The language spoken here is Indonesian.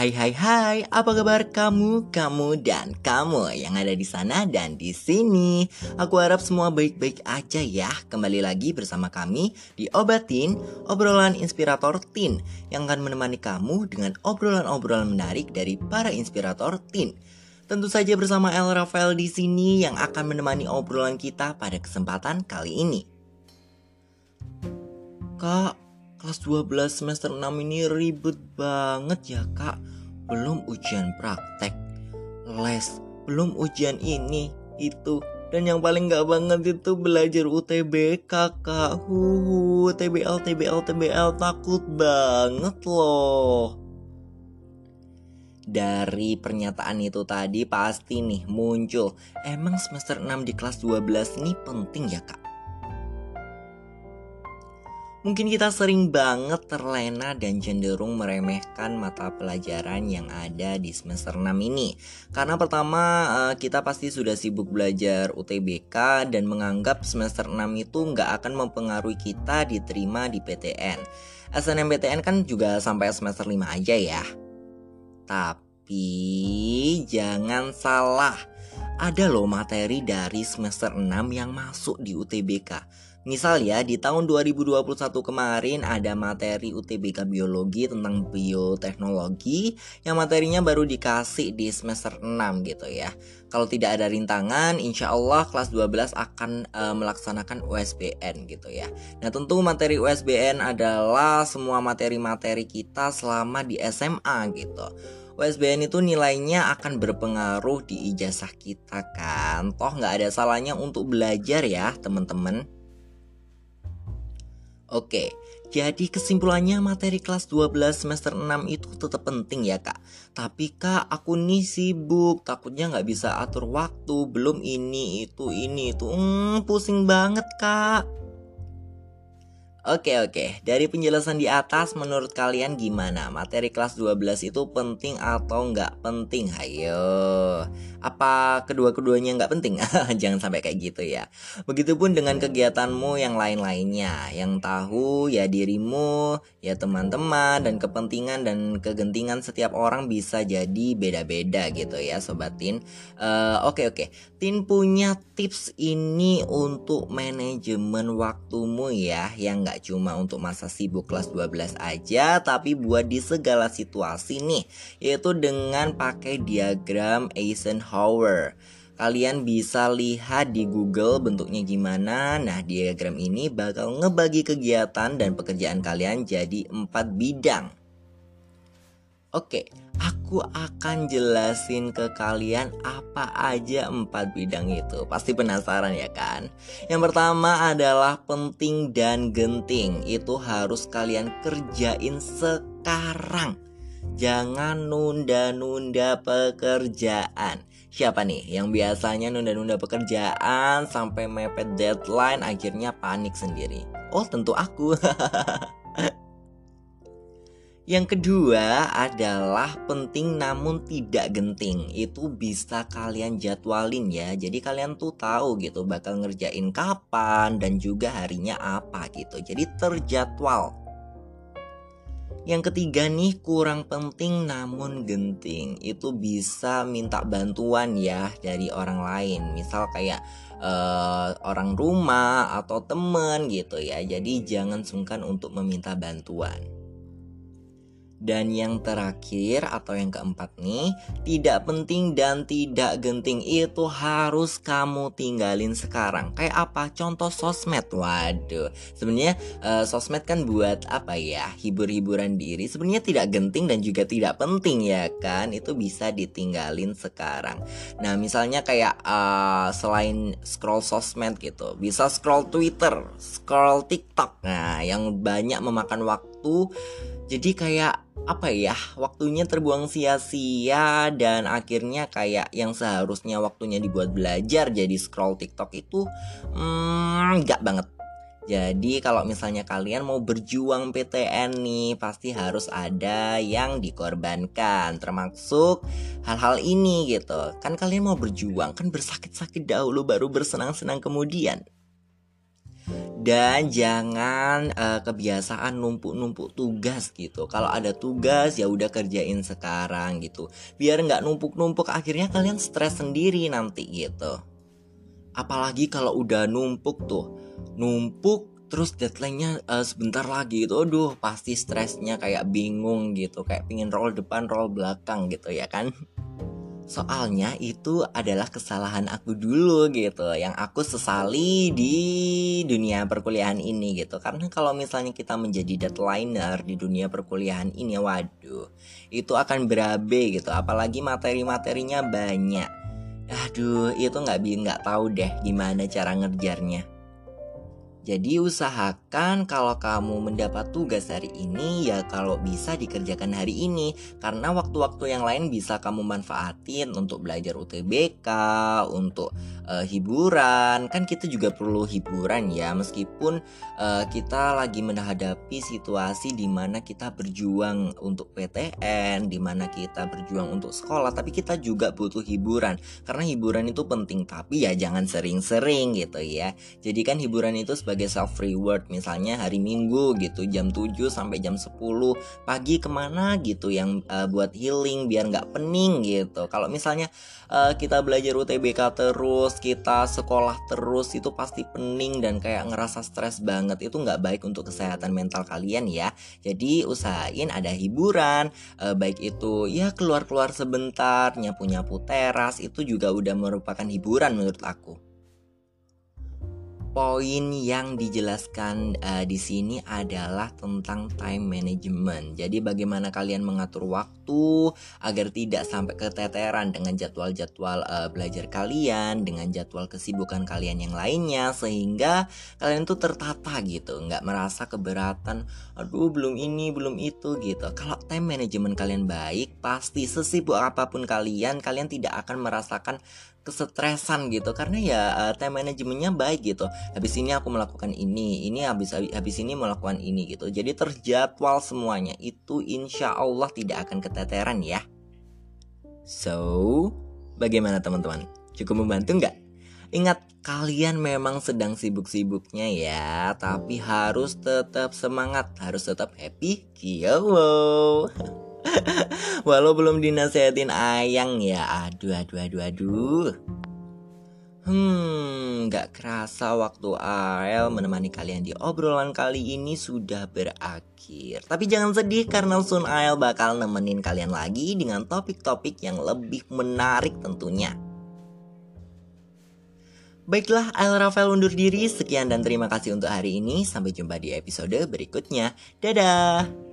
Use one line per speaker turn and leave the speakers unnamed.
Hai hai hai, apa kabar kamu, kamu dan kamu yang ada di sana dan di sini? Aku harap semua baik-baik aja ya. Kembali lagi bersama kami di Obatin, obrolan inspirator teen yang akan menemani kamu dengan obrolan-obrolan menarik dari para inspirator teen. Tentu saja bersama El Rafael di sini yang akan menemani obrolan kita pada kesempatan kali ini. Kak, kelas 12 semester 6 ini ribet banget ya kak Belum ujian praktek, les, belum ujian ini, itu. Dan yang paling gak banget itu belajar UTBK kak. Huhu, TBL, TBL, TBL takut banget loh. Dari pernyataan itu tadi pasti nih muncul. Emang semester 6 di kelas 12 ini penting ya kak? Mungkin kita sering banget terlena dan cenderung meremehkan mata pelajaran yang ada di semester 6 ini. Karena pertama eh, kita pasti sudah sibuk belajar UTBK dan menganggap semester 6 itu nggak akan mempengaruhi kita diterima di PTN. SNMPTN kan juga sampai semester 5 aja ya. Tapi jangan salah, ada loh materi dari semester 6 yang masuk di UTBK Misal ya, di tahun 2021 kemarin ada materi UTBK Biologi tentang bioteknologi yang materinya baru dikasih di semester 6 gitu ya. Kalau tidak ada rintangan, insya Allah kelas 12 akan e, melaksanakan USBN gitu ya. Nah tentu materi USBN adalah semua materi-materi kita selama di SMA gitu. USBN itu nilainya akan berpengaruh di ijazah kita kan Toh nggak ada salahnya untuk belajar ya teman-teman Oke, jadi kesimpulannya materi kelas 12 semester 6 itu tetap penting ya kak. Tapi kak aku nih sibuk takutnya nggak bisa atur waktu Belum ini itu ini itu. Hmm, Pusing banget kak Oke oke, dari penjelasan di atas menurut kalian gimana? Materi kelas 12 itu penting atau nggak penting? Hayo, apa kedua-keduanya nggak penting? Jangan sampai kayak gitu ya. Begitupun dengan kegiatanmu yang lain-lainnya, yang tahu ya dirimu, ya teman-teman dan kepentingan dan kegentingan setiap orang bisa jadi beda-beda gitu ya, sobatin. Uh, oke oke, Tin punya tips ini untuk manajemen waktumu ya, yang nggak cuma untuk masa sibuk kelas 12 aja tapi buat di segala situasi nih yaitu dengan pakai diagram Eisenhower Kalian bisa lihat di Google bentuknya gimana. Nah, diagram ini bakal ngebagi kegiatan dan pekerjaan kalian jadi empat bidang. Oke, aku akan jelasin ke kalian apa aja empat bidang itu. Pasti penasaran ya kan? Yang pertama adalah penting dan genting. Itu harus kalian kerjain sekarang. Jangan nunda-nunda pekerjaan. Siapa nih yang biasanya nunda-nunda pekerjaan sampai mepet deadline akhirnya panik sendiri? Oh, tentu aku. Yang kedua adalah penting namun tidak genting. Itu bisa kalian jadwalin ya. Jadi kalian tuh tahu gitu bakal ngerjain kapan dan juga harinya apa gitu. Jadi terjadwal. Yang ketiga nih kurang penting namun genting Itu bisa minta bantuan ya dari orang lain Misal kayak uh, orang rumah atau temen gitu ya Jadi jangan sungkan untuk meminta bantuan dan yang terakhir atau yang keempat nih, tidak penting dan tidak genting itu harus kamu tinggalin sekarang. Kayak apa? Contoh sosmed. Waduh, sebenarnya uh, sosmed kan buat apa ya? Hibur-hiburan diri. Sebenarnya tidak genting dan juga tidak penting ya kan? Itu bisa ditinggalin sekarang. Nah, misalnya kayak uh, selain scroll sosmed gitu, bisa scroll Twitter, scroll TikTok. Nah, yang banyak memakan waktu jadi kayak apa ya waktunya terbuang sia-sia dan akhirnya kayak yang seharusnya waktunya dibuat belajar jadi scroll TikTok itu hmm, nggak banget. Jadi kalau misalnya kalian mau berjuang PTN nih pasti harus ada yang dikorbankan termasuk hal-hal ini gitu. Kan kalian mau berjuang kan bersakit-sakit dahulu baru bersenang-senang kemudian dan jangan uh, kebiasaan numpuk-numpuk tugas gitu. Kalau ada tugas ya udah kerjain sekarang gitu. Biar nggak numpuk-numpuk akhirnya kalian stres sendiri nanti gitu. Apalagi kalau udah numpuk tuh. Numpuk terus deadline-nya uh, sebentar lagi gitu. Aduh pasti stresnya kayak bingung gitu. Kayak pingin roll depan roll belakang gitu ya kan Soalnya itu adalah kesalahan aku dulu gitu Yang aku sesali di dunia perkuliahan ini gitu. Karena kalau misalnya kita menjadi deadlineer di dunia perkuliahan ini Waduh itu akan berabe gitu. Apalagi materi-materinya banyak. Aduh itu nggak nggak tahu deh gimana cara ngejarnya jadi usahakan kalau kamu mendapat tugas hari ini ya kalau bisa dikerjakan hari ini karena waktu-waktu yang lain bisa kamu manfaatin untuk belajar UTBK, untuk uh, hiburan. Kan kita juga perlu hiburan ya meskipun uh, kita lagi menghadapi situasi di mana kita berjuang untuk PTN, di mana kita berjuang untuk sekolah, tapi kita juga butuh hiburan karena hiburan itu penting tapi ya jangan sering-sering gitu ya. Jadi kan hiburan itu sebagai self reward. Misalnya hari Minggu gitu jam 7 sampai jam 10 pagi ke mana gitu yang uh, buat healing biar nggak pening gitu. Kalau misalnya uh, kita belajar UTBK terus kita sekolah terus itu pasti pening dan kayak ngerasa stres banget. Itu nggak baik untuk kesehatan mental kalian ya. Jadi usahain ada hiburan uh, baik itu ya keluar-keluar sebentar nyapu-nyapu teras itu juga udah merupakan hiburan menurut aku poin yang dijelaskan uh, di sini adalah tentang time management. Jadi bagaimana kalian mengatur waktu agar tidak sampai keteteran dengan jadwal-jadwal uh, belajar kalian, dengan jadwal kesibukan kalian yang lainnya sehingga kalian tuh tertata gitu, nggak merasa keberatan. Aduh, belum ini, belum itu gitu. Kalau time management kalian baik, pasti sesibuk apa pun kalian, kalian tidak akan merasakan kesetresan gitu. Karena ya uh, time manajemennya baik gitu. Habis ini aku melakukan ini ini habis habis ini melakukan ini gitu. Jadi terjadwal semuanya itu insya Allah tidak akan keteteran ya. So bagaimana teman-teman? Cukup membantu nggak? Ingat, kalian memang sedang sibuk-sibuknya ya, tapi harus tetap semangat, harus tetap happy. Yo. Walau belum dinasehatin ayang ya Aduh aduh aduh aduh Hmm, gak kerasa waktu AL menemani kalian di obrolan kali ini sudah berakhir. Tapi jangan sedih karena soon AL bakal nemenin kalian lagi dengan topik-topik yang lebih menarik tentunya. Baiklah, AL Rafael undur diri. Sekian dan terima kasih untuk hari ini. Sampai jumpa di episode berikutnya. Dadah!